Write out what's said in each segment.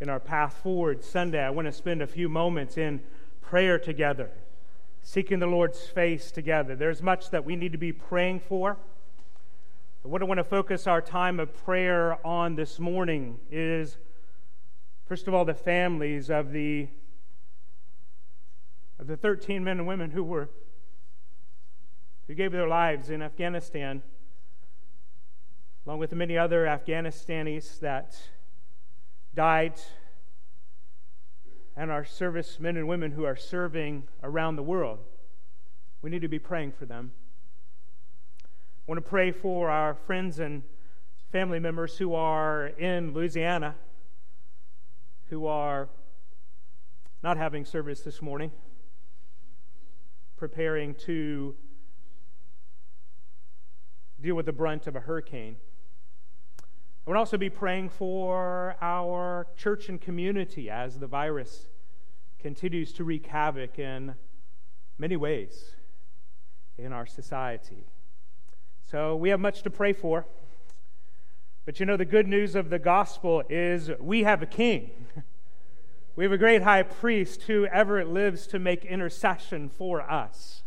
in our Path Forward Sunday, I want to spend a few moments in prayer together, seeking the Lord's face together. There's much that we need to be praying for. But what I want to focus our time of prayer on this morning is, first of all, the families of the of the 13 men and women who were who gave their lives in Afghanistan, along with many other Afghanistanis that died, and our servicemen and women who are serving around the world. We need to be praying for them. I want to pray for our friends and family members who are in Louisiana, who are not having service this morning, preparing to deal with the brunt of a hurricane. I would also be praying for our church and community as the virus continues to wreak havoc in many ways in our society. So we have much to pray for. But you know, the good news of the gospel is we have a king. We have a great high priest who ever lives to make intercession for us.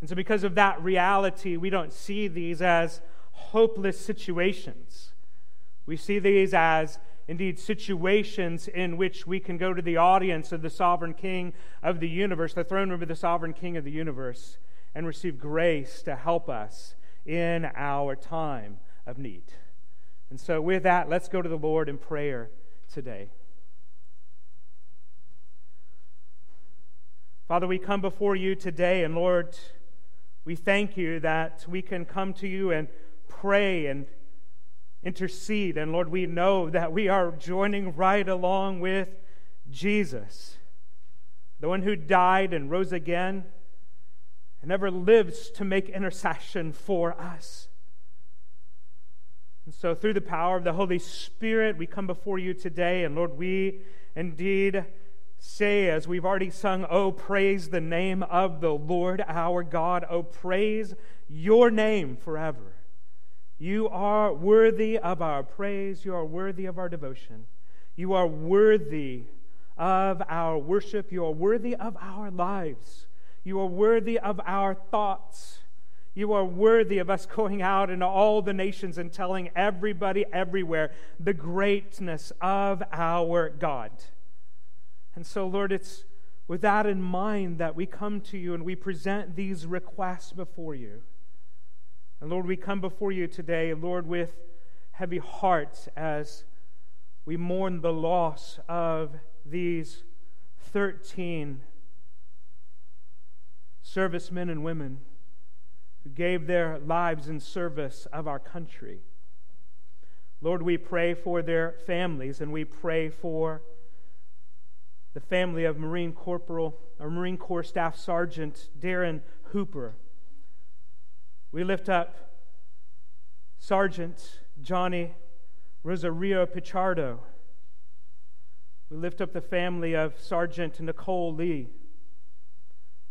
And so, because of that reality, we don't see these as hopeless situations. We see these as indeed situations in which we can go to the audience of the sovereign king of the universe, the throne room of the sovereign king of the universe, and receive grace to help us in our time of need. And so, with that, let's go to the Lord in prayer today. Father, we come before you today, and Lord, we thank you that we can come to you and pray and intercede. And Lord, we know that we are joining right along with Jesus, the one who died and rose again and ever lives to make intercession for us. And so, through the power of the Holy Spirit, we come before you today. And Lord, we indeed say, as we've already sung, Oh, praise the name of the Lord our God. Oh, praise your name forever. You are worthy of our praise. You are worthy of our devotion. You are worthy of our worship. You are worthy of our lives. You are worthy of our thoughts. You are worthy of us going out into all the nations and telling everybody everywhere the greatness of our God. And so, Lord, it's with that in mind that we come to you and we present these requests before you. And Lord, we come before you today, Lord, with heavy hearts as we mourn the loss of these 13 servicemen and women who gave their lives in service of our country. Lord, we pray for their families and we pray for the family of Marine Corporal or Marine Corps Staff Sergeant Darin Hoover. We lift up Sergeant Johanny Rosario Pichardo. We lift up the family of Sergeant Nicole Lee.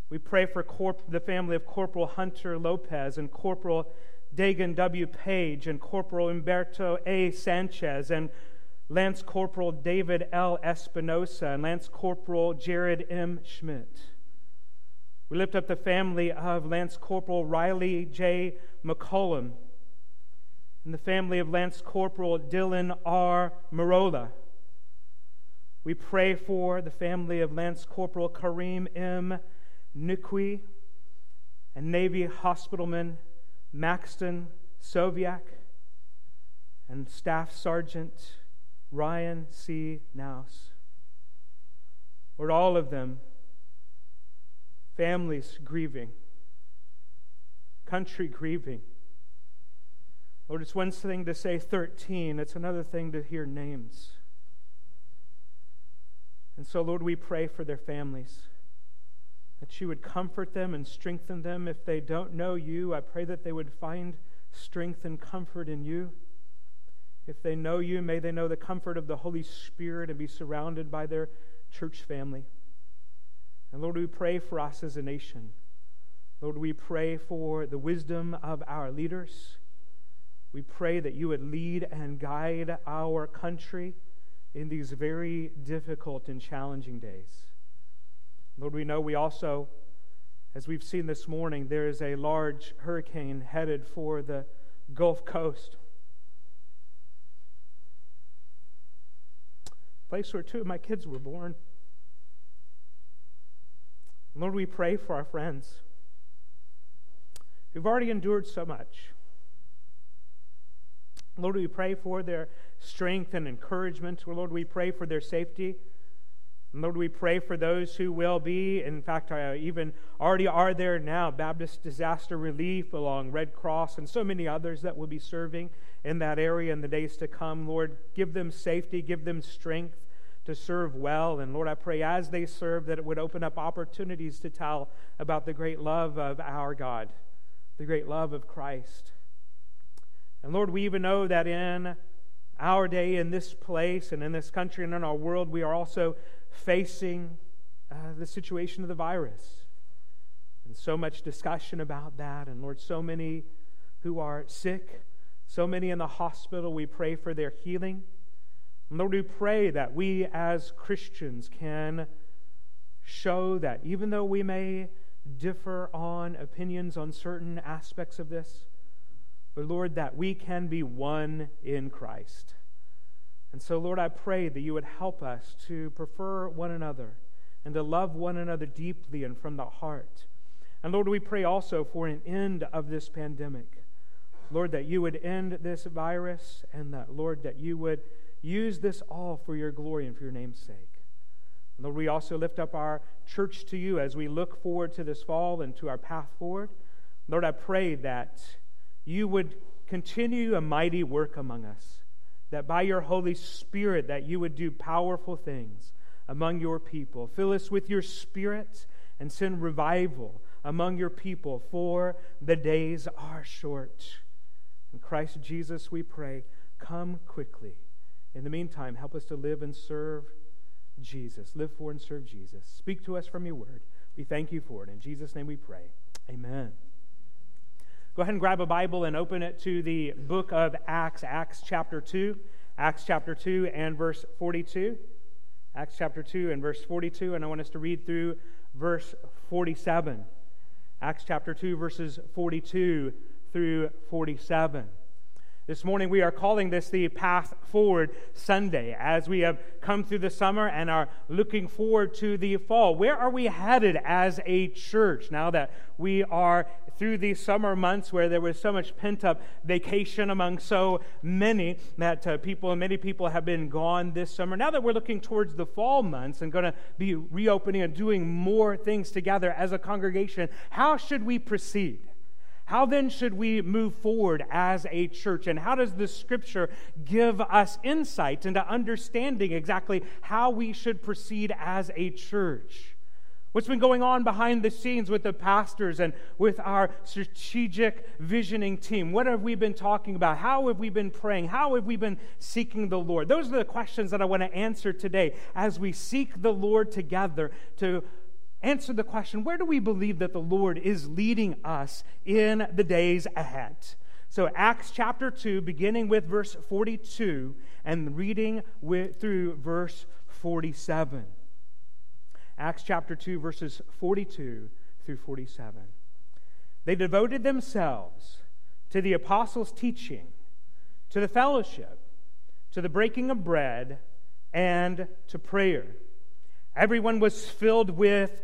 We pray for Corp- the family of Corporal Hunter Lopez and Corporal Daegan W. Page and Corporal Humberto A. Sanchez and Lance Corporal David L. Espinoza, and Lance Corporal Jared M. Schmitz. We lift up the family of Lance Corporal Rylee J. McCollum and the family of Lance Corporal Dylan R. Merola. We pray for the family of Lance Corporal Kareem M. Nikoui and Navy Hospitalman Maxton Soviak and Staff Sergeant Ryan C. Knauss. Lord, all of them, families grieving, country grieving. Lord, it's one thing to say 13, it's another thing to hear names. And so, Lord, we pray for their families that you would comfort them and strengthen them. If they don't know you, I pray that they would find strength and comfort in you. If they know you, may they know the comfort of the Holy Spirit and be surrounded by their church family. And Lord, we pray for us as a nation. Lord, we pray for the wisdom of our leaders. We pray that you would lead and guide our country in these very difficult and challenging days. Lord, we know we also, as we've seen this morning, there is a large hurricane headed for the Gulf Coast. Place where two of my kids were born. Lord, we pray for our friends who've already endured so much. Lord, we pray for their strength and encouragement. Lord, we pray for their safety. Lord, we pray for those who will be, in fact, I even already are there now, Baptist Disaster Relief along Red Cross and so many others that will be serving in that area in the days to come. Lord, give them safety, give them strength to serve well. And Lord, I pray as they serve that it would open up opportunities to tell about the great love of our God, the great love of Christ. And Lord, we even know that in our day, in this place, and in this country, and in our world, we are also facing uh, the situation of the virus. And so much discussion about that. And Lord, so many who are sick, so many in the hospital, we pray for their healing. Lord, we pray that we as Christians can show that even though we may differ on opinions on certain aspects of this, but Lord, that we can be one in Christ. And so, Lord, I pray that you would help us to prefer one another and to love one another deeply and from the heart. And Lord, we pray also for an end of this pandemic. Lord, that you would end this virus and that, Lord, that you would use this all for your glory and for your name's sake. Lord, we also lift up our church to you as we look forward to this fall and to our path forward. Lord, I pray that you would continue a mighty work among us that by your Holy Spirit that you would do powerful things among your people. Fill us with your Spirit and send revival among your people, for the days are short. In Christ Jesus we pray, come quickly. In the meantime, help us to live and serve Jesus. Live for and serve Jesus. Speak to us from your word. We thank you for it. In Jesus' name we pray. Amen. Go ahead and grab a Bible and open it to the book of Acts, Acts chapter 2. Acts chapter 2 and verse 42. Acts chapter 2 and verse 42, and I want us to read through verse 47. Acts chapter 2, verses 42 through 47. This morning, we are calling this the Path Forward Sunday as we have come through the summer and are looking forward to the fall. Where are we headed as a church now that we are through these summer months where there was so much pent up vacation among so many that uh, people, and many people have been gone this summer? Now that we're looking towards the fall months and going to be reopening and doing more things together as a congregation, how should we proceed? How then should we move forward as a church? And how does the scripture give us insight into understanding exactly how we should proceed as a church? What's been going on behind the scenes with the pastors and with our strategic visioning team? What have we been talking about? How have we been praying? How have we been seeking the Lord? Those are the questions that I want to answer today as we seek the Lord together to answer the question where do we believe that the Lord is leading us in the days ahead? So, Acts chapter 2, beginning with verse 42 and reading with, through verse 47. Acts chapter 2, verses 42 through 47. They devoted themselves to the apostles' teaching, to the fellowship, to the breaking of bread, and to prayer. Everyone was filled with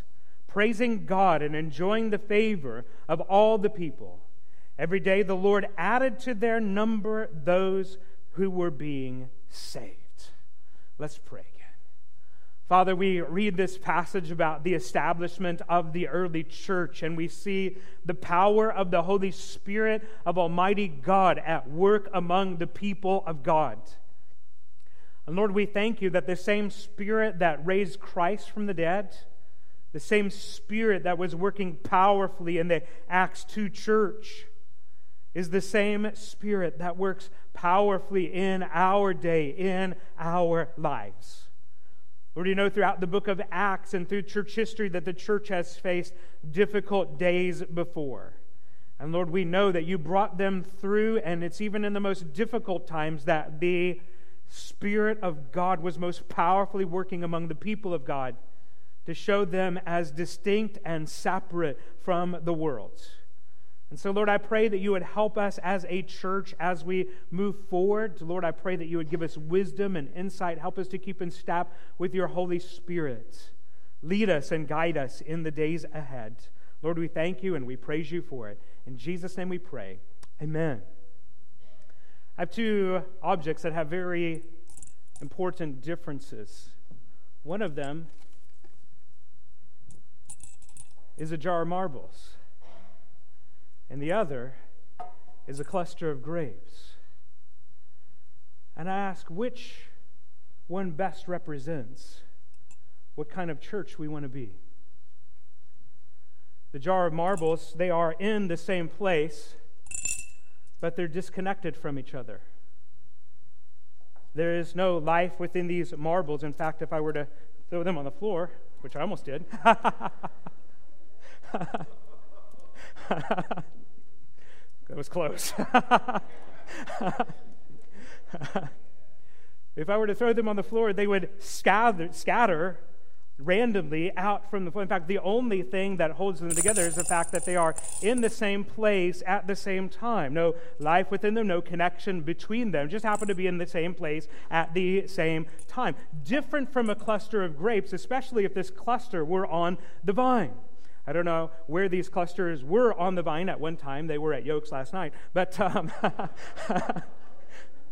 praising God and enjoying the favor of all the people. Every day the Lord added to their number those who were being saved. Let's pray again. Father, we read this passage about the establishment of the early church, and we see the power of the Holy Spirit of Almighty God at work among the people of God. And Lord, we thank you that the same Spirit that raised Christ from the dead, the same Spirit that was working powerfully in the Acts 2 church, is the same Spirit that works powerfully in our day, in our lives. Lord, you know throughout the book of Acts and through church history that the church has faced difficult days before. And Lord, we know that you brought them through, and it's even in the most difficult times that the Spirit of God was most powerfully working among the people of God to show them as distinct and separate from the world. And so, Lord, I pray that you would help us as a church as we move forward. Lord, I pray that you would give us wisdom and insight. Help us to keep in step with your Holy Spirit. Lead us and guide us in the days ahead. Lord, we thank you and we praise you for it. In Jesus' name we pray. Amen. I have two objects that have very important differences. One of them is a jar of marbles and the other is a cluster of grapes. And I ask which one best represents what kind of church we want to be. The jar of marbles, they are in the same place, but they're disconnected from each other. There is no life within these marbles. In fact, if I were to throw them on the floor, which I almost did, That was close. if I were to throw them on the floor, they would scatter, scatter randomly out from the floor. In fact, the only thing that holds them together is the fact that they are in the same place at the same time. No life within them, no connection between them, just happen to be in the same place at the same time. Different from a cluster of grapes, especially if this cluster were on the vine. I don't know where these clusters were on the vine at one time. They were at Yoke's last night. But, um,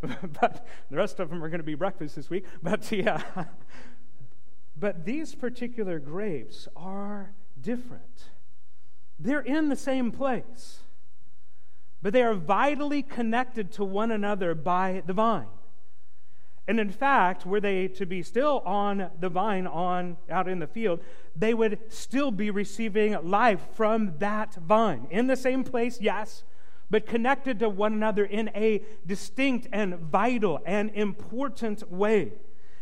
but the rest of them are going to be breakfast this week. But, yeah. but these particular grapes are different. They're in the same place, but they are vitally connected to one another by the vine. And in fact, were they to be still on the vine on out in the field, they would still be receiving life from that vine. In the same place, yes, but connected to one another in a distinct and vital and important way.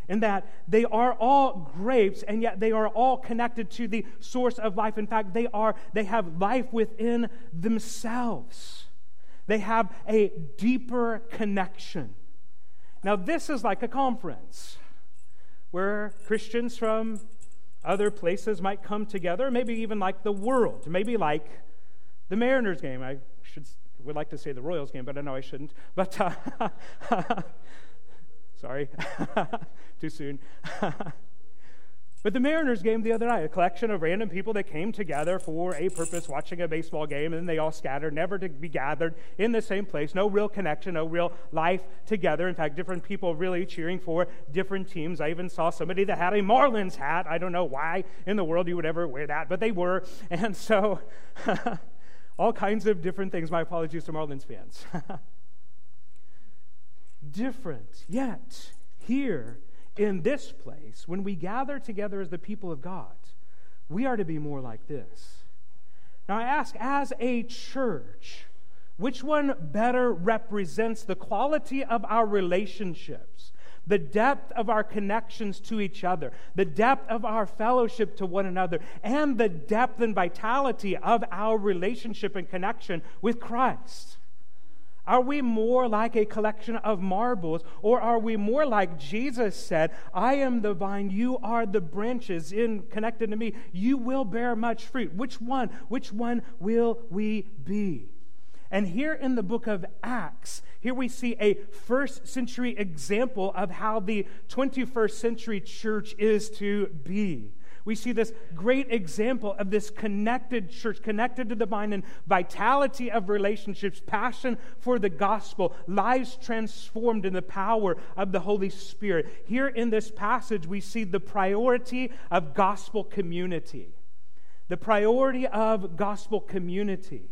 In that they are all grapes, and yet they are all connected to the source of life. In fact, they are they have life within themselves. They have a deeper connection. Now, this is like a conference where Christians from other places might come together, maybe even like the world, maybe like the Mariners game. I should would like to say the Royals game, but I know I shouldn't. But uh, sorry, too soon. But the Mariners game the other night, a collection of random people that came together for a purpose, watching a baseball game, and then they all scattered, never to be gathered in the same place. No real connection, no real life together. In fact, different people really cheering for different teams. I even saw somebody that had a Marlins hat. I don't know why in the world you would ever wear that, but they were. And so, all kinds of different things. My apologies to Marlins fans. different, yet here in this place, when we gather together as the people of God, we are to be more like this. Now, I ask, as a church, which one better represents the quality of our relationships, the depth of our connections to each other, the depth of our fellowship to one another, and the depth and vitality of our relationship and connection with Christ? Are we more like a collection of marbles, or are we more like Jesus said, I am the vine, you are the branches in connected to me. You will bear much fruit. Which one? Which one will we be? And here in the book of Acts, here we see a first century example of how the 21st century church is to be we see this great example of this connected church, connected to the vine and vitality of relationships, passion for the gospel, lives transformed in the power of the Holy Spirit. Here in this passage, we see the priority of gospel community. The priority of gospel community.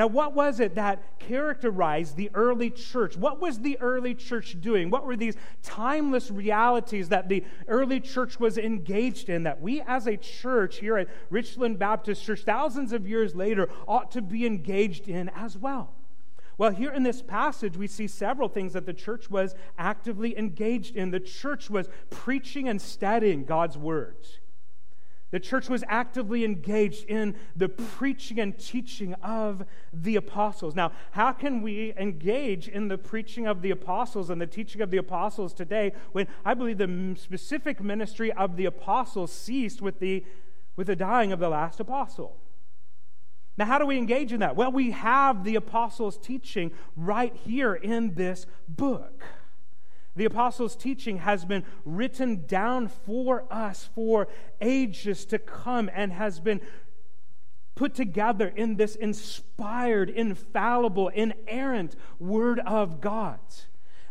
Now, what was it that characterized the early church? What was the early church doing? What were these timeless realities that the early church was engaged in that we as a church here at Richland Baptist Church, thousands of years later, ought to be engaged in as well? Well, here in this passage, we see several things that the church was actively engaged in. The church was preaching and studying God's words. The church was actively engaged in the preaching and teaching of the apostles. Now, how can we engage in the preaching of the apostles and the teaching of the apostles today when I believe the specific ministry of the apostles ceased with the, with the dying of the last apostle? Now, how do we engage in that? Well, we have the apostles' teaching right here in this book. The apostles' teaching has been written down for us for ages to come and has been put together in this inspired, infallible, inerrant Word of God.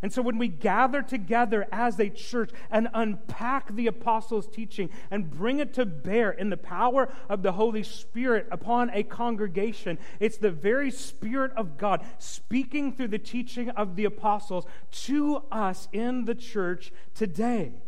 And so when we gather together as a church and unpack the apostles' teaching and bring it to bear in the power of the Holy Spirit upon a congregation, it's the very Spirit of God speaking through the teaching of the apostles to us in the church today.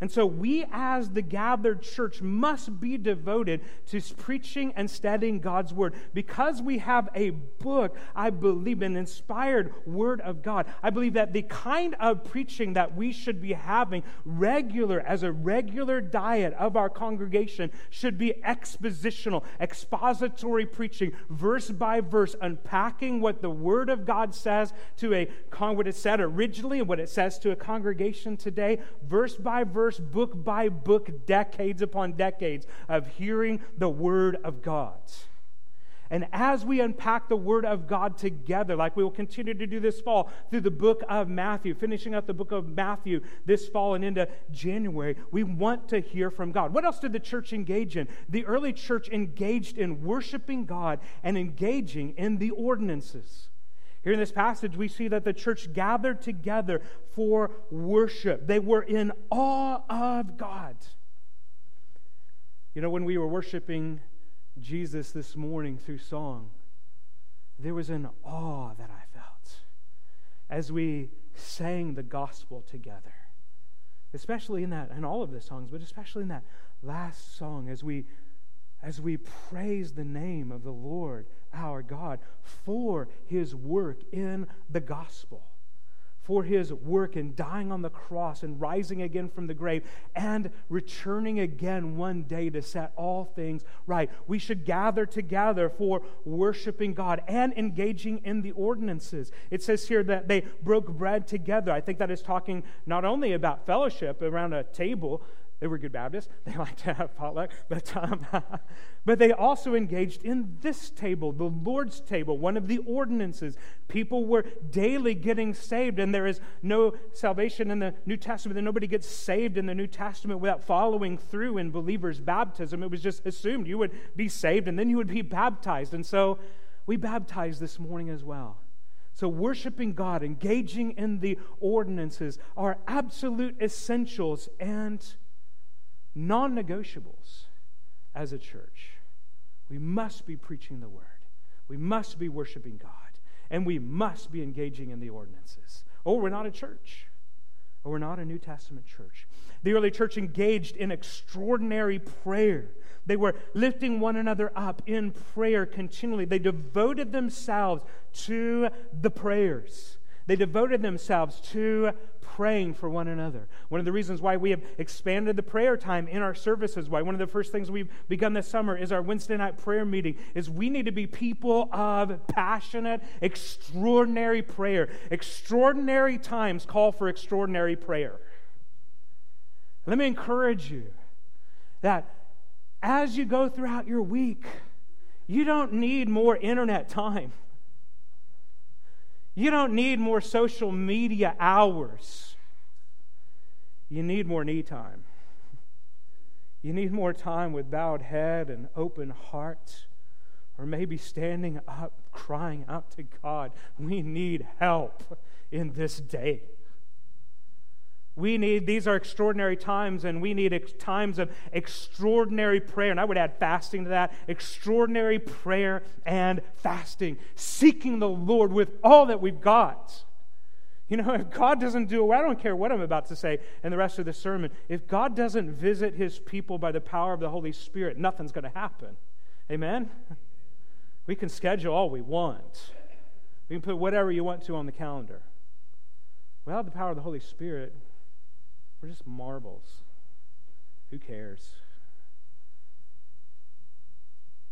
And so we, as the gathered church, must be devoted to preaching and studying God's word. Because we have a book, I believe, an inspired word of God. I believe that the kind of preaching that we should be having regular, as a regular diet of our congregation, should be expositional, expository preaching, verse by verse, unpacking what the word of God says to a, what it said originally and what it says to a congregation today, verse by verse book by book, decades upon decades of hearing the Word of God. And as we unpack the Word of God together, like we will continue to do this fall through the book of Matthew, finishing up the book of Matthew this fall and into January, we want to hear from God. What else did the church engage in? The early church engaged in worshiping God and engaging in the ordinances. Here in this passage, we see that the church gathered together for worship. They were in awe of God. You know, when we were worshiping Jesus this morning through song, there was an awe that I felt as we sang the gospel together. Especially in that, and all of the songs, but especially in that last song as we as we praise the name of the Lord our God for his work in the gospel, for his work in dying on the cross and rising again from the grave and returning again one day to set all things right. We should gather together for worshiping God and engaging in the ordinances. It says here that they broke bread together. I think that is talking not only about fellowship around a table, they were good Baptists. They liked to have potluck, but um, but they also engaged in this table, the Lord's table, one of the ordinances. People were daily getting saved, and there is no salvation in the New Testament. Nobody gets saved in the New Testament without following through in believers' baptism. It was just assumed you would be saved, and then you would be baptized. And so we baptized this morning as well. So, worshiping God, engaging in the ordinances are absolute essentials and non negotiables as a church. We must be preaching the word, we must be worshiping God, and we must be engaging in the ordinances. Or we're not a church, or we're not a New Testament church. The early church engaged in extraordinary prayer. They were lifting one another up in prayer continually. They devoted themselves to the prayers. They devoted themselves to praying for one another. One of the reasons why we have expanded the prayer time in our services, why one of the first things we've begun this summer is our Wednesday night prayer meeting, is we need to be people of passionate, extraordinary prayer. Extraordinary times call for extraordinary prayer. Let me encourage you that as you go throughout your week, you don't need more internet time. You don't need more social media hours. You need more knee time. You need more time with bowed head and open heart, or maybe standing up, crying out to God, We need help in this day. We need, these are extraordinary times, and we need ex- times of extraordinary prayer. And I would add fasting to that extraordinary prayer and fasting, seeking the Lord with all that we've got. You know, if God doesn't do, it, I don't care what I'm about to say in the rest of the sermon, if God doesn't visit his people by the power of the Holy Spirit, nothing's going to happen. Amen? We can schedule all we want, we can put whatever you want to on the calendar. Without the power of the Holy Spirit, we're just marbles. Who cares?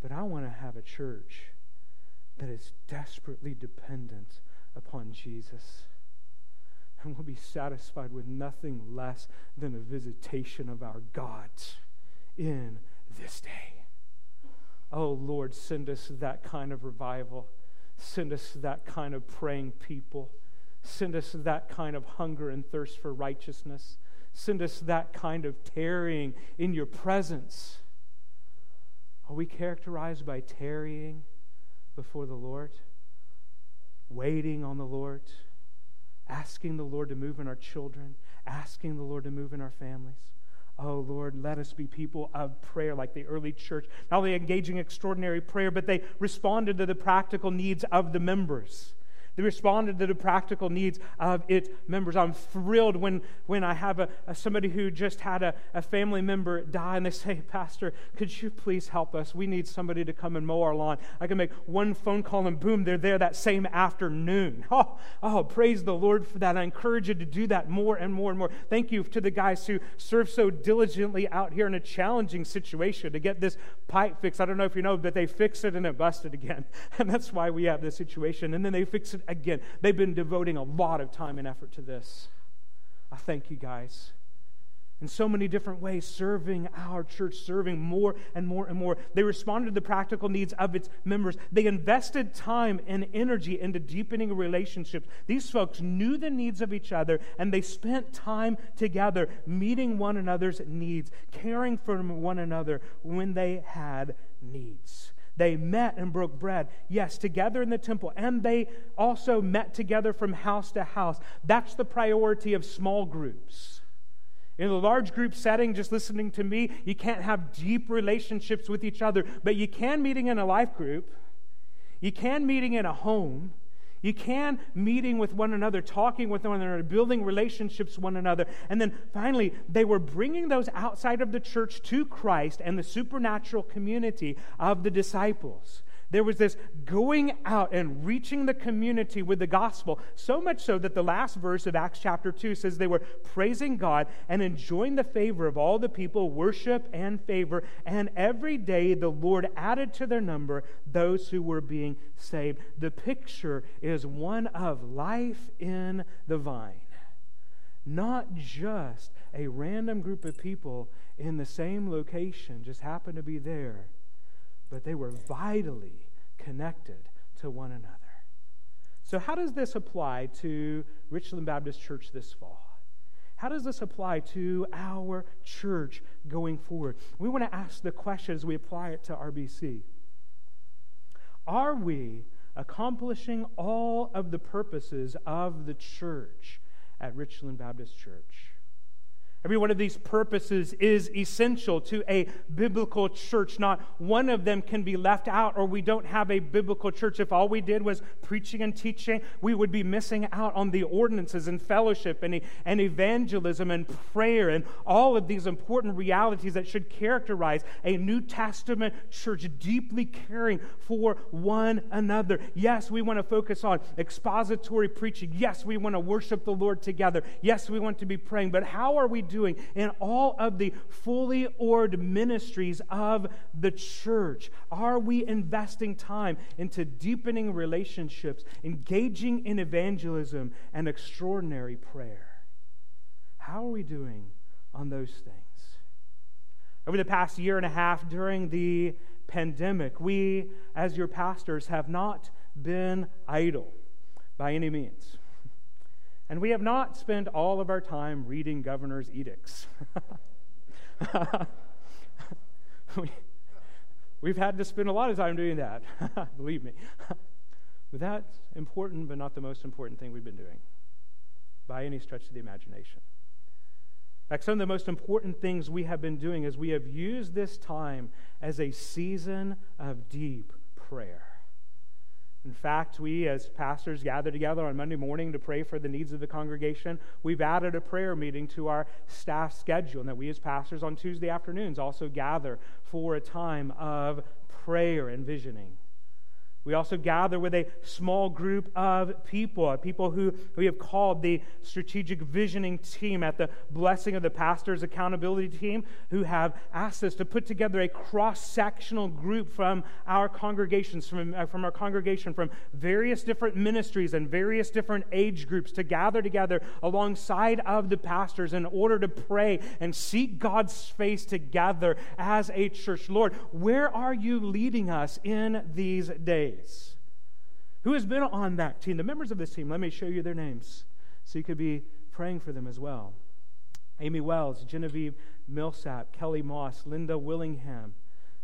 But I want to have a church that is desperately dependent upon Jesus and will be satisfied with nothing less than a visitation of our God in this day. Oh Lord, send us that kind of revival. Send us that kind of praying people. Send us that kind of hunger and thirst for righteousness. Send us that kind of tarrying in your presence. Are we characterized by tarrying before the Lord? Waiting on the Lord? Asking the Lord to move in our children? Asking the Lord to move in our families? Oh Lord, let us be people of prayer like the early church, not only engaging extraordinary prayer, but they responded to the practical needs of the members. They responded to the practical needs of its members. I'm thrilled when, when I have a, a somebody who just had a, a family member die and they say, Pastor, could you please help us? We need somebody to come and mow our lawn. I can make one phone call and boom, they're there that same afternoon. Oh, oh praise the Lord for that. I encourage you to do that more and more and more. Thank you to the guys who serve so diligently out here in a challenging situation to get this pipe fixed. I don't know if you know, but they fix it and it busted again. And that's why we have this situation. And then they fix it again. They've been devoting a lot of time and effort to this. I thank you guys. In so many different ways, serving our church, serving more and more and more. They responded to the practical needs of its members. They invested time and energy into deepening relationships. These folks knew the needs of each other and they spent time together, meeting one another's needs, caring for one another when they had needs. They met and broke bread, yes, together in the temple, and they also met together from house to house. That's the priority of small groups. In a large group setting, just listening to me, you can't have deep relationships with each other, but you can meeting in a life group. You can meeting in a home. You can meeting with one another, talking with one another, building relationships with one another. And then finally, they were bringing those outside of the church to Christ and the supernatural community of the disciples. There was this going out and reaching the community with the gospel, so much so that the last verse of Acts chapter 2 says they were praising God and enjoying the favor of all the people, worship and favor. And every day the Lord added to their number those who were being saved. The picture is one of life in the vine, not just a random group of people in the same location just happened to be there but they were vitally connected to one another. So, how does this apply to Richland Baptist Church this fall? How does this apply to our church going forward? We want to ask the question as we apply it to RBC Are we accomplishing all of the purposes of the church at Richland Baptist Church? Every one of these purposes is essential to a biblical church. Not one of them can be left out, or we don't have a biblical church. If all we did was preaching and teaching, we would be missing out on the ordinances and fellowship and, and evangelism and prayer and all of these important realities that should characterize a New Testament church deeply caring for one another. Yes, we want to focus on expository preaching. Yes, we want to worship the Lord together. Yes, we want to be praying. But how are we doing? Doing in all of the fully orbed ministries of the church? Are we investing time into deepening relationships, engaging in evangelism, and extraordinary prayer? How are we doing on those things? Over the past year and a half during the pandemic, we, as your pastors, have not been idle by any means. And we have not spent all of our time reading governor's edicts. we, have had to spend a lot of time doing that, believe me. but that's important, but not the most important thing we've been doing by any stretch of the imagination. In fact, some of the most important things we have been doing is we have used this time as a season of deep prayer. In fact, we as pastors gather together on Monday morning to pray for the needs of the congregation. We've added a prayer meeting to our staff schedule, and that we as pastors on Tuesday afternoons also gather for a time of prayer and visioning. We also gather with a small group of people, people who we have called the strategic visioning team at the blessing of the pastor's accountability team, who have asked us to put together a cross sectional group from our congregations, from, uh, from our congregation, from various different ministries and various different age groups to gather together alongside of the pastors in order to pray and seek God's face together as a church. Lord, where are you leading us in these days? Days. Who has been on that team? The members of this team, let me show you their names so you could be praying for them as well. Amy Wells, Genevieve Millsap, Kelly Moss, Linda Willingham,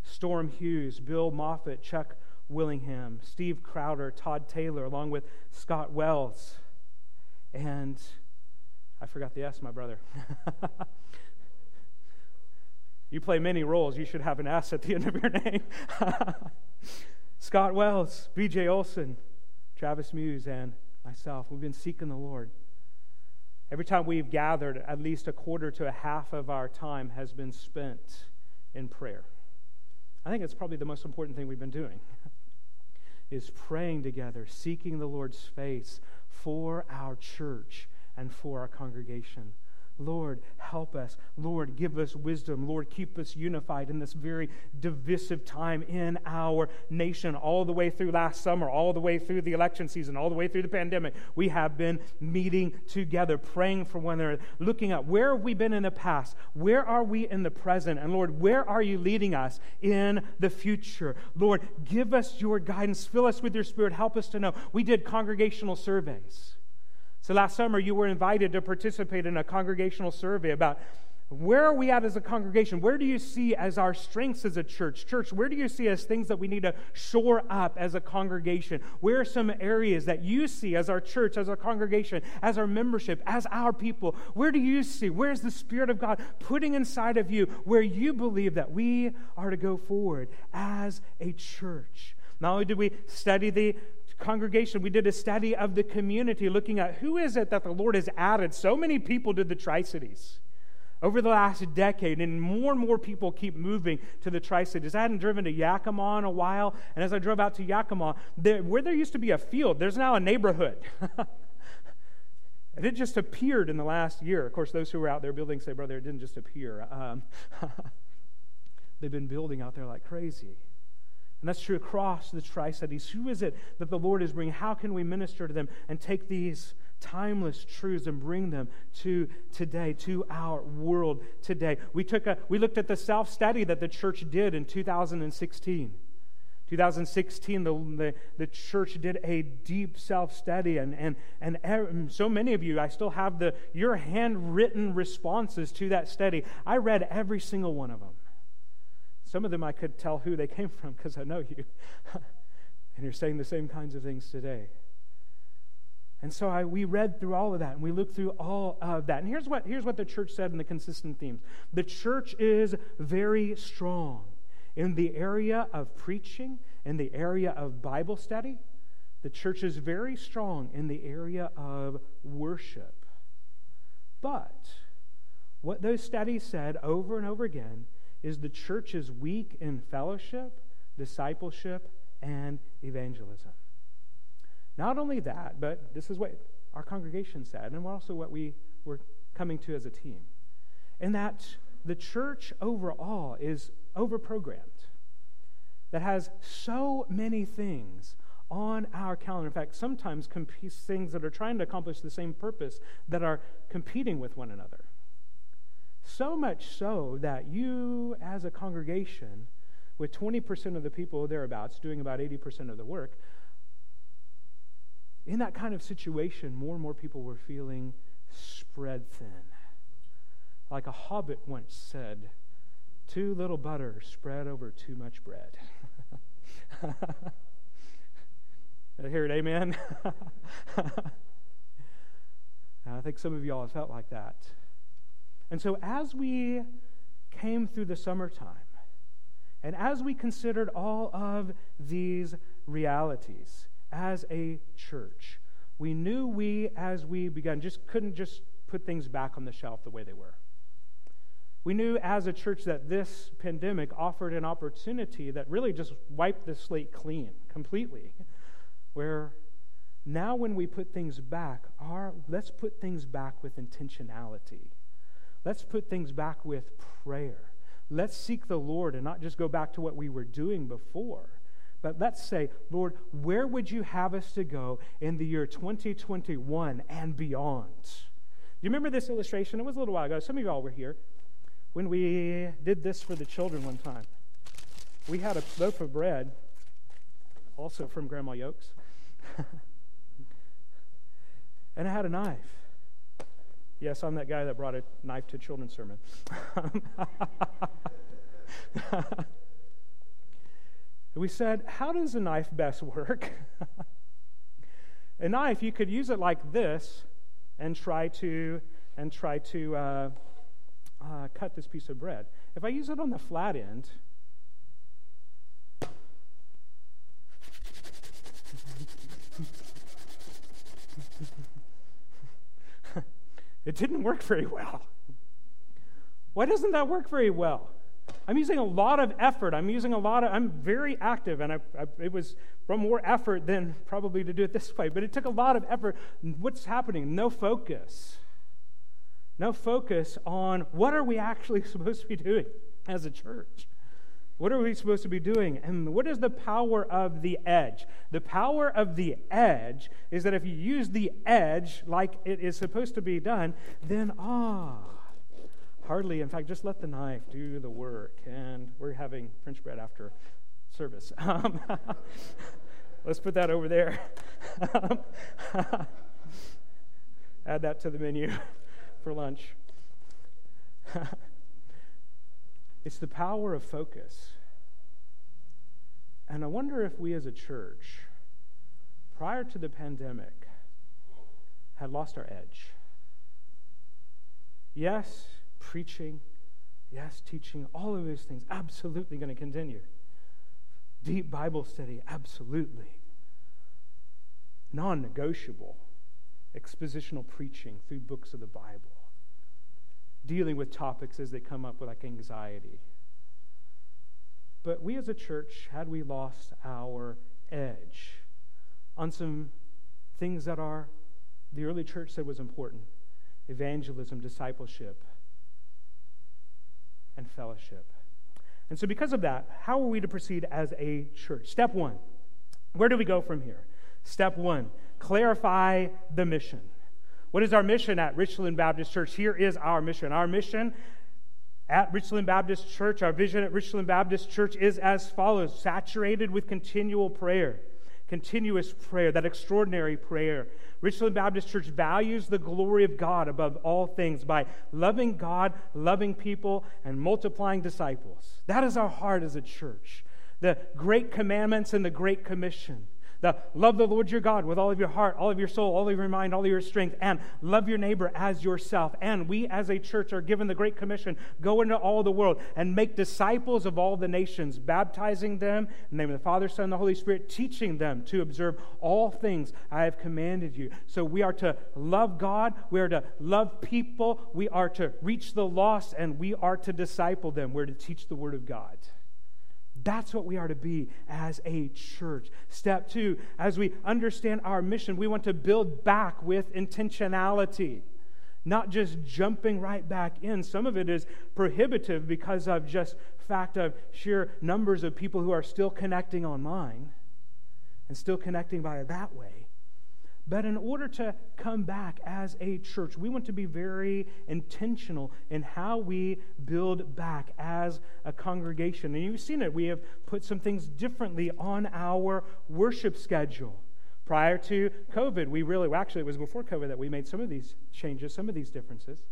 Storm Hughes, Bill Moffat, Chuck Willingham, Steve Crowder, Todd Taylor, along with Scott Wells. And I forgot the S, my brother. you play many roles. You should have an S at the end of your name. Scott Wells, BJ Olson, Travis Muse, and myself. We've been seeking the Lord. Every time we've gathered, at least a quarter to a half of our time has been spent in prayer. I think it's probably the most important thing we've been doing is praying together, seeking the Lord's face for our church and for our congregation. Lord, help us. Lord, give us wisdom. Lord, keep us unified in this very divisive time in our nation. All the way through last summer, all the way through the election season, all the way through the pandemic, we have been meeting together, praying for one another, looking at where have we been in the past? Where are we in the present? And Lord, where are you leading us in the future? Lord, give us your guidance. Fill us with your spirit. Help us to know. We did congregational surveys. So last summer, you were invited to participate in a congregational survey about where are we at as a congregation? Where do you see as our strengths as a church? Church, where do you see as things that we need to shore up as a congregation? Where are some areas that you see as our church, as our congregation, as our membership, as our people? Where do you see? Where's the Spirit of God putting inside of you where you believe that we are to go forward as a church? Not only did we study the congregation, we did a study of the community looking at who is it that the Lord has added so many people to the Tri Cities over the last decade, and more and more people keep moving to the Tri Cities. I hadn't driven to Yakima in a while, and as I drove out to Yakima, there, where there used to be a field, there's now a neighborhood. and it just appeared in the last year. Of course, those who were out there building say, brother, it didn't just appear. Um, they've been building out there like crazy. And that's true across the Tri Cities. Who is it that the Lord is bringing? How can we minister to them and take these timeless truths and bring them to today, to our world today? We, took a, we looked at the self study that the church did in 2016. 2016, the, the, the, church did a deep self study, and, and, and so many of you, I still have the, your handwritten responses to that study. I read every single one of them. Some of them I could tell who they came from because I know you. and you're saying the same kinds of things today. And so I, we read through all of that and we looked through all of that. And here's what, here's what the church said in the consistent themes the church is very strong in the area of preaching, in the area of Bible study. The church is very strong in the area of worship. But what those studies said over and over again is the church is weak in fellowship, discipleship, and evangelism. Not only that, but this is what our congregation said, and also what we were coming to as a team, in that the church overall is overprogrammed, that has so many things on our calendar. In fact, sometimes things that are trying to accomplish the same purpose that are competing with one another. So much so that you, as a congregation, with 20% of the people thereabouts doing about 80% of the work, in that kind of situation, more and more people were feeling spread thin. Like a hobbit once said, too little butter spread over too much bread. I hear it, amen? I think some of y'all have felt like that. And so, as we came through the summertime, and as we considered all of these realities as a church, we knew we, as we began, just couldn't just put things back on the shelf the way they were. We knew as a church that this pandemic offered an opportunity that really just wiped the slate clean completely. Where now, when we put things back, our, let's put things back with intentionality. Let's put things back with prayer. Let's seek the Lord and not just go back to what we were doing before. But let's say, Lord, where would you have us to go in the year 2021 and beyond? Do you remember this illustration? It was a little while ago. Some of y'all were here when we did this for the children one time. We had a loaf of bread, also from Grandma Yoke's, and I had a knife. Yes, I'm that guy that brought a knife to children's sermon. we said, How does a knife best work? a knife, you could use it like this and try to and try to uh, uh, cut this piece of bread. If I use it on the flat end, it didn't work very well. Why doesn't that work very well? I'm using a lot of effort. I'm using a lot of, I'm very active, and I, I, it was from more effort than probably to do it this way, but it took a lot of effort. What's happening? No focus. No focus on what are we actually supposed to be doing as a church. What are we supposed to be doing? And what is the power of the edge? The power of the edge is that if you use the edge like it is supposed to be done, then ah, hardly, in fact, just let the knife do the work. And we're having French bread after service. Um, let's put that over there. Add that to the menu for lunch. It's the power of focus. And I wonder if we as a church, prior to the pandemic, had lost our edge. Yes, preaching, yes, teaching, all of those things, absolutely going to continue. Deep Bible study, absolutely. Non negotiable. Expositional preaching through books of the Bible dealing with topics as they come up, like anxiety. But we as a church, had we lost our edge on some things that are the early church said was important evangelism, discipleship, and fellowship. And so, because of that, how are we to proceed as a church? Step one where do we go from here? Step one clarify the mission. What is our mission at Richland Baptist Church? Here is our mission. Our mission at Richland Baptist Church, our vision at Richland Baptist Church is as follows saturated with continual prayer, continuous prayer, that extraordinary prayer. Richland Baptist Church values the glory of God above all things by loving God, loving people, and multiplying disciples. That is our heart as a church. The great commandments and the great commission. The love the Lord your God with all of your heart, all of your soul, all of your mind, all of your strength, and love your neighbor as yourself. And we as a church are given the Great Commission go into all the world and make disciples of all the nations, baptizing them in the name of the Father, Son, and the Holy Spirit, teaching them to observe all things I have commanded you. So we are to love God, we are to love people, we are to reach the lost, and we are to disciple them. We're to teach the Word of God. That's what we are to be as a church. Step two, as we understand our mission, we want to build back with intentionality, not just jumping right back in. Some of it is prohibitive because of just fact of sheer numbers of people who are still connecting online and still connecting by that way. But in order to come back as a church, we want to be very intentional in how we build back as a congregation. And you've seen it. We have put some things differently on our worship schedule. Prior to COVID, we really, well, actually, it was before COVID that we made some of these changes, some of these differences.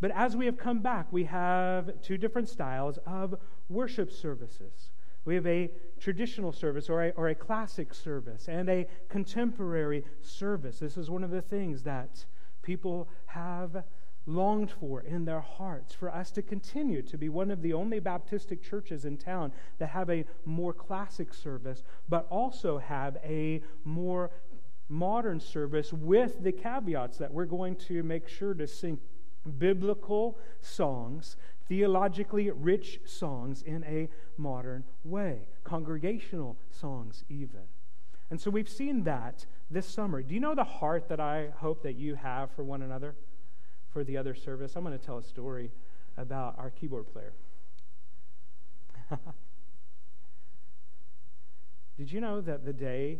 But as we have come back, we have two different styles of worship services. We have a traditional service or a, or a classic service and a contemporary service. This is one of the things that people have longed for in their hearts for us to continue to be one of the only Baptistic churches in town that have a more classic service, but also have a more modern service with the caveats that we're going to make sure to sing biblical songs, theologically rich songs in a modern way, congregational songs, even. And so we've seen that this summer. Do you know the heart that I hope that you have for one another? for the other service, I'm going to tell a story about our keyboard player. Did you know that the day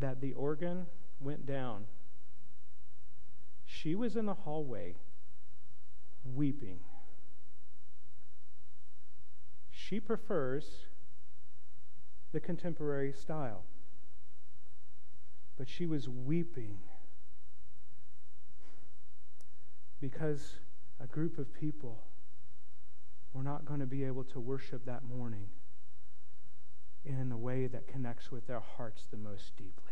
that the organ went down, she was in the hallway weeping? She prefers the contemporary style, but she was weeping because a group of people were not going to be able to worship that morning in a way that connects with their hearts the most deeply.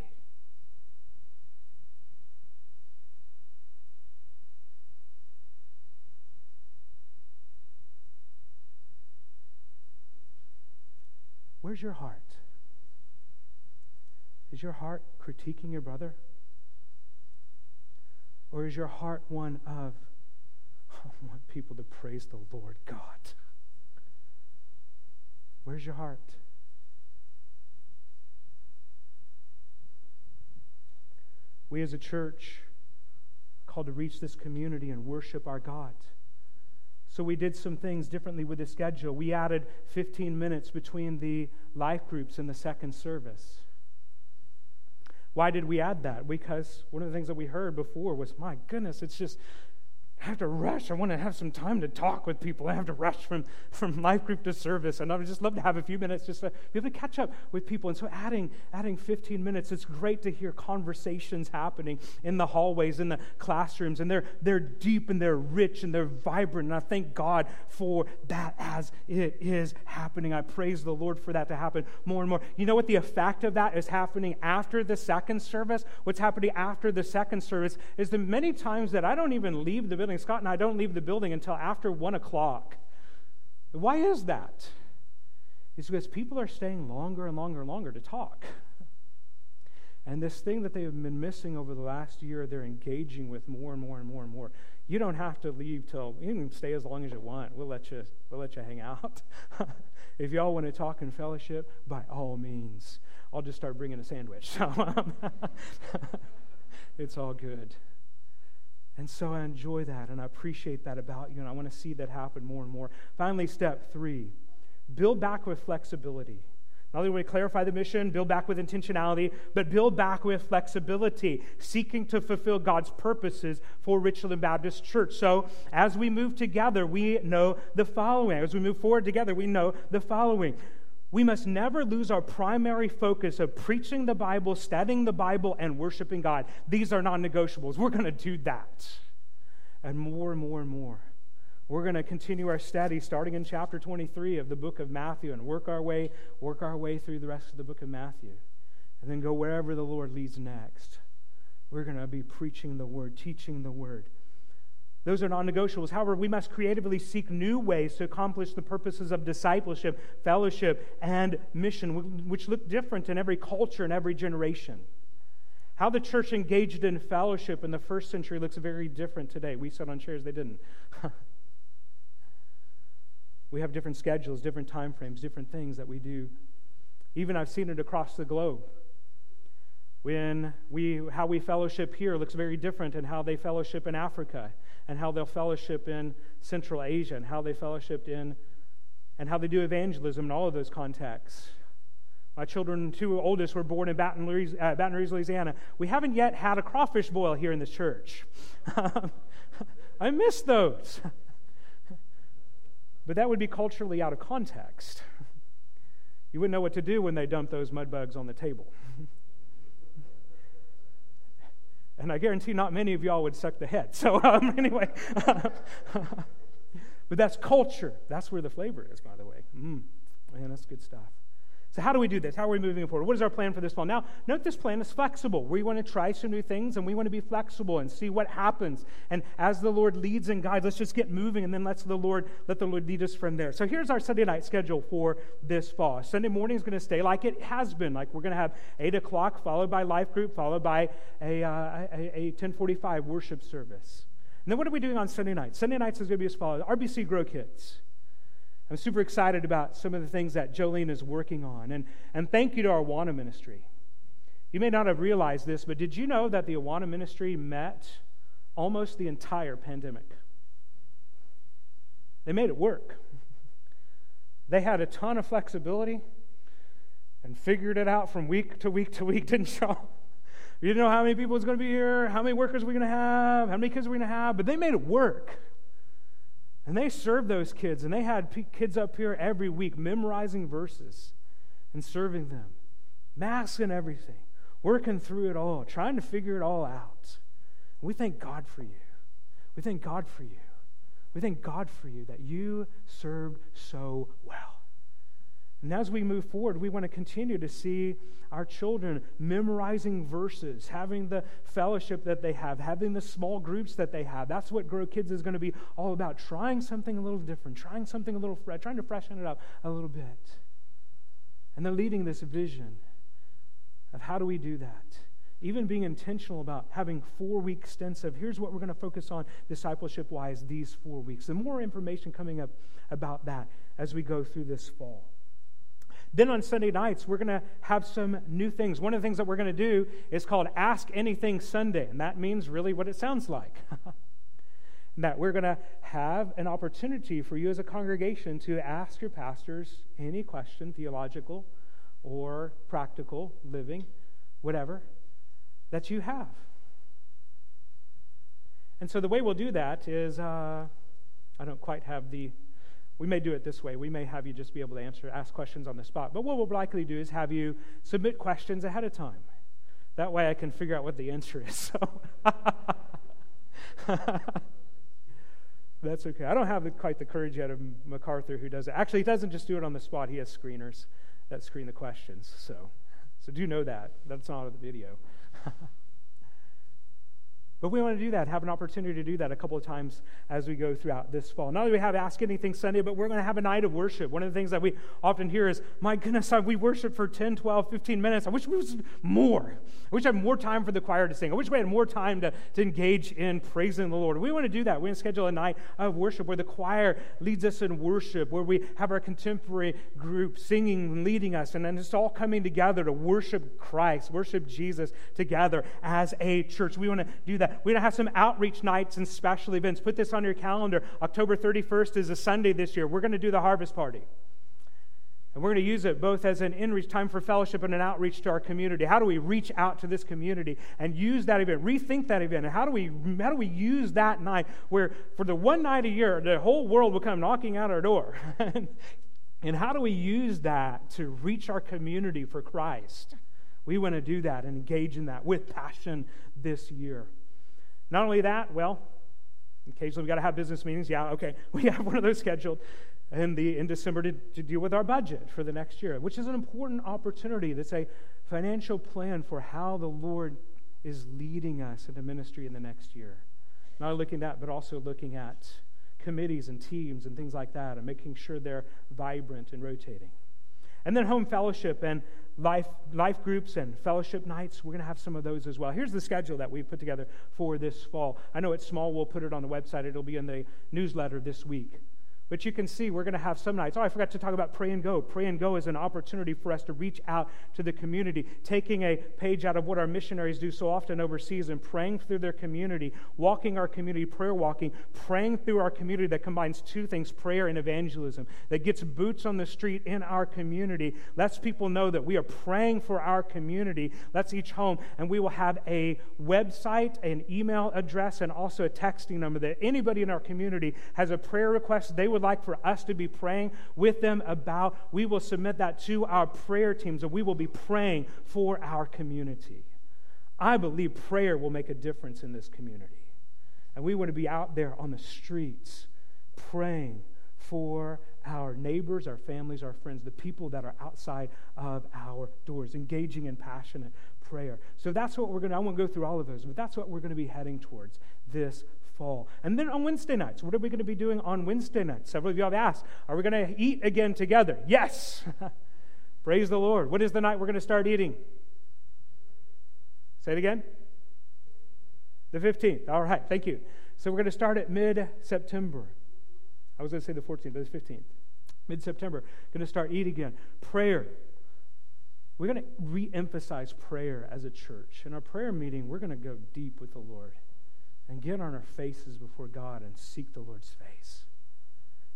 Where's your heart? Is your heart critiquing your brother? Or is your heart one of, I want people to praise the Lord God? Where's your heart? We as a church called to reach this community and worship our God. So we did some things differently with the schedule. We added 15 minutes between the life groups and the second service. Why did we add that? Because one of the things that we heard before was, my goodness, it's just I have to rush. I want to have some time to talk with people. I have to rush from, from life group to service. And I would just love to have a few minutes just to be able to catch up with people. And so adding, adding 15 minutes, it's great to hear conversations happening in the hallways, in the classrooms. And they're, they're deep and they're rich and they're vibrant. And I thank God for that as it is happening. I praise the Lord for that to happen more and more. You know what the effect of that is happening after the second service? What's happening after the second service is that many times that I don't even leave the building building. Scott and I don't leave the building until after one o'clock. Why is that? It's because people are staying longer and longer and longer to talk. And this thing that they've been missing over the last year, they're engaging with more and more and more and more. You don't have to leave till you can stay as long as you want. We'll let you we'll let you hang out. if y'all want to talk in fellowship, by all means, I'll just start bringing a sandwich. So um, it's all good. And so I enjoy that and I appreciate that about you, and I want to see that happen more and more. Finally, step three build back with flexibility. Not only do we clarify the mission, build back with intentionality, but build back with flexibility, seeking to fulfill God's purposes for Richland Baptist Church. So, as we move together, we know the following. As we move forward together, we know the following we must never lose our primary focus of preaching the Bible, studying the Bible, and worshiping God. These are non negotiables. We're going to do that. And more and more and more. We're going to continue our study starting in chapter 23 of the book of Matthew and work our way, work our way through the rest of the book of Matthew. And then go wherever the Lord leads next. We're going to be preaching the word, teaching the word. Those are non negotiables. However, we must creatively seek new ways to accomplish the purposes of discipleship, fellowship, and mission, which look different in every culture and every generation. How the church engaged in fellowship in the first century looks very different today. We sat on chairs, they didn't. we have different schedules, different time frames, different things that we do. Even I've seen it across the globe. When we, how we fellowship here looks very different than how they fellowship in Africa and how they'll fellowship in Central Asia and how they fellowshipped in and how they do evangelism in all of those contexts. My children, two oldest, were born in Baton Rouge, uh, Baton Rouge, Louisiana. We haven't yet had a crawfish boil here in this church. I miss those. but that would be culturally out of context. You wouldn't know what to do when they dump those mud bugs on the table. And I guarantee not many of y'all would suck the head. So, um, anyway, but that's culture. That's where the flavor is, by the way. Mm, man, that's good stuff. So, how do we do this? How are we moving forward? What is our plan for this fall? Now, note this plan is flexible. We want to try some new things and we want to be flexible and see what happens. And as the Lord leads and guides, let's just get moving and then let's the Lord let the Lord lead us from there. So, here's our Sunday night schedule for this fall. Sunday morning is going to stay like it has been. Like we're going to have 8 o'clock, followed by life group, followed by a, uh, a, a 1045 worship service. And then what are we doing on Sunday nights? Sunday nights is going to be as follows RBC Grow Kids. I'm super excited about some of the things that Jolene is working on. And, and thank you to our Awana ministry. You may not have realized this, but did you know that the Awana ministry met almost the entire pandemic? They made it work. They had a ton of flexibility and figured it out from week to week to week, didn't y'all? You didn't know how many people was going to be here, how many workers we're going to have, how many kids we're going to have, but they made it work. And they served those kids, and they had p- kids up here every week memorizing verses and serving them, masks and everything, working through it all, trying to figure it all out. We thank God for you. We thank God for you. We thank God for you that you served so well. And as we move forward, we want to continue to see our children memorizing verses, having the fellowship that they have, having the small groups that they have. That's what Grow Kids is going to be all about trying something a little different, trying something a little fresh, trying to freshen it up a little bit. And they're leading this vision of how do we do that? Even being intentional about having four week stints of here's what we're going to focus on discipleship wise these four weeks. And more information coming up about that as we go through this fall. Then on Sunday nights, we're going to have some new things. One of the things that we're going to do is called Ask Anything Sunday, and that means really what it sounds like. that we're going to have an opportunity for you as a congregation to ask your pastors any question, theological or practical, living, whatever, that you have. And so the way we'll do that is uh, I don't quite have the we may do it this way. We may have you just be able to answer, ask questions on the spot. But what we'll likely do is have you submit questions ahead of time. That way I can figure out what the answer is. So that's okay. I don't have quite the courage yet of MacArthur who does it. Actually, he doesn't just do it on the spot. He has screeners that screen the questions. So, so do know that. That's not on the video. But we want to do that, have an opportunity to do that a couple of times as we go throughout this fall. Not only we have Ask Anything Sunday, but we're going to have a night of worship. One of the things that we often hear is, my goodness, we worship for 10, 12, 15 minutes. I wish we was more. I wish I had more time for the choir to sing. I wish we had more time to, to engage in praising the Lord. We want to do that. We want to schedule a night of worship where the choir leads us in worship, where we have our contemporary group singing and leading us, and then it's all coming together to worship Christ, worship Jesus together as a church. We want to do that. We're going to have some outreach nights and special events. Put this on your calendar. October 31st is a Sunday this year. We're going to do the harvest party. And we're going to use it both as an in-reach time for fellowship and an outreach to our community. How do we reach out to this community and use that event, rethink that event? And how do we how do we use that night where for the one night a year the whole world will come knocking at our door? and how do we use that to reach our community for Christ? We want to do that and engage in that with passion this year. Not only that, well, occasionally we've got to have business meetings. Yeah, okay, we have one of those scheduled in, the, in December to, to deal with our budget for the next year, which is an important opportunity. That's a financial plan for how the Lord is leading us in the ministry in the next year. Not looking at that, but also looking at committees and teams and things like that and making sure they're vibrant and rotating. And then home fellowship and life, life groups and fellowship nights. We're going to have some of those as well. Here's the schedule that we put together for this fall. I know it's small. We'll put it on the website. It'll be in the newsletter this week. But you can see we're going to have some nights. Oh, I forgot to talk about Pray and Go. Pray and Go is an opportunity for us to reach out to the community, taking a page out of what our missionaries do so often overseas and praying through their community, walking our community, prayer walking, praying through our community that combines two things prayer and evangelism, that gets boots on the street in our community, lets people know that we are praying for our community, lets each home, and we will have a website, an email address, and also a texting number that anybody in our community has a prayer request they would would like for us to be praying with them about, we will submit that to our prayer teams and we will be praying for our community. I believe prayer will make a difference in this community. And we want to be out there on the streets praying for our neighbors, our families, our friends, the people that are outside of our doors, engaging in passionate prayer. So that's what we're going to, I won't go through all of those, but that's what we're going to be heading towards this fall. And then on Wednesday nights, what are we going to be doing on Wednesday nights? Several of you have asked, are we going to eat again together? Yes. Praise the Lord. What is the night we're going to start eating? Say it again. The 15th. All right, thank you. So we're going to start at mid September. I was going to say the 14th, but it's 15th. Mid September. Going to start eat again. Prayer. We're going to re emphasize prayer as a church. In our prayer meeting, we're going to go deep with the Lord and get on our faces before God and seek the Lord's face.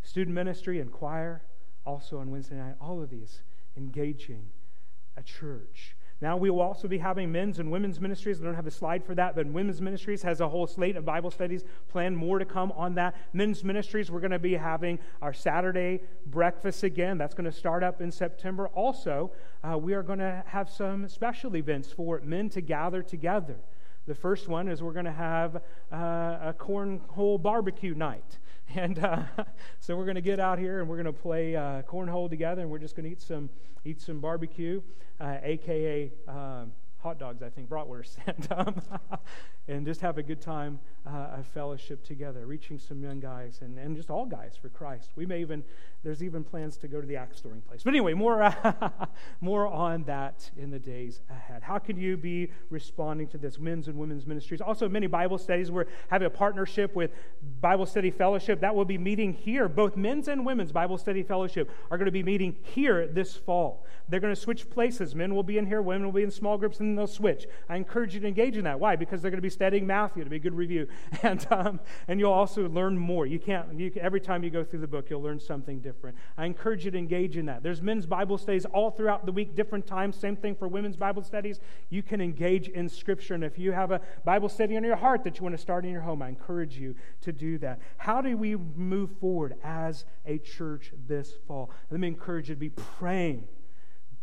Student ministry and choir, also on Wednesday night, all of these engaging a church. Now, we will also be having men's and women's ministries. I don't have a slide for that, but women's ministries has a whole slate of Bible studies planned. More to come on that. Men's ministries, we're going to be having our Saturday breakfast again. That's going to start up in September. Also, uh, we are going to have some special events for men to gather together. The first one is we're going to have uh, a cornhole barbecue night. And uh, so we're going to get out here and we're going to play uh, cornhole together, and we're just going to eat some eat some barbecue, uh, aka um, hot dogs, I think, bratwurst, and, um, and just have a good time uh, of fellowship together, reaching some young guys and, and just all guys for Christ. We may even, there's even plans to go to the axe throwing place. But anyway, more, more on that in the days ahead. How can you be responding to this? Men's and women's ministries. Also, many Bible studies. We're having a partnership with Bible Study Fellowship. That will be meeting here. Both men's and women's Bible Study Fellowship are going to be meeting here this fall. They're going to switch places. Men will be in here, women will be in small groups, and they'll switch. I encourage you to engage in that. Why? Because they're going to be studying Matthew to be a good review, and um, and you'll also learn more. You can't. You, every time you go through the book, you'll learn something different. I encourage you to engage in that. There's men's Bible studies all throughout the week, different times. Same thing for women's Bible studies. You can engage in Scripture, and if you have a Bible study on your heart that you want to start in your home, I encourage you to do that. How do we move forward as a church this fall? Let me encourage you to be praying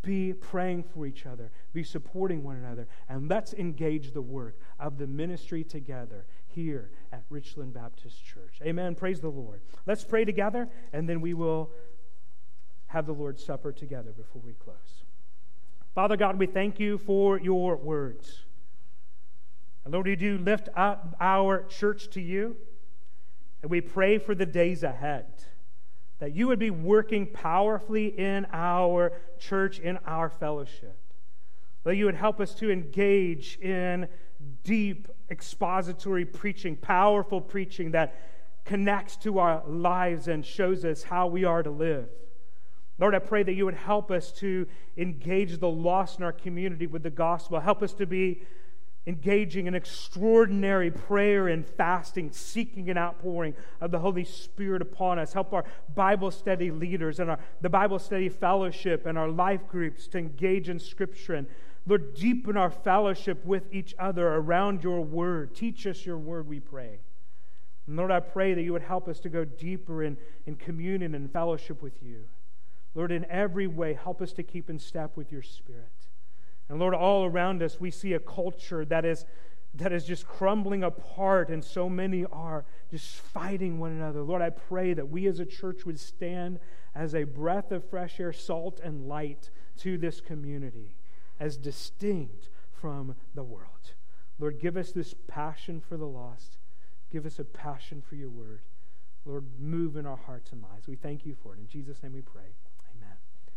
be praying for each other, be supporting one another, and let's engage the work of the ministry together here at Richland Baptist Church. Amen. Praise the Lord. Let's pray together, and then we will have the Lord's Supper together before we close. Father God, we thank you for your words. And Lord, we do lift up our church to you, and we pray for the days ahead that you would be working powerfully in our church, in our fellowship. That you would help us to engage in deep expository preaching, powerful preaching that connects to our lives and shows us how we are to live. Lord, I pray that you would help us to engage the lost in our community with the gospel. Help us to be engaging in extraordinary prayer and fasting, seeking an outpouring of the Holy Spirit upon us. Help our Bible study leaders and our, the Bible study fellowship and our life groups to engage in Scripture. And Lord, deepen our fellowship with each other around your word. Teach us your word, we pray. And Lord, I pray that you would help us to go deeper in, in communion and fellowship with you. Lord, in every way, help us to keep in step with your Spirit. And Lord, all around us, we see a culture that is, that is just crumbling apart, and so many are just fighting one another. Lord, I pray that we as a church would stand as a breath of fresh air, salt, and light to this community, as distinct from the world. Lord, give us this passion for the lost. Give us a passion for your word. Lord, move in our hearts and lives. We thank you for it. In Jesus' name we pray.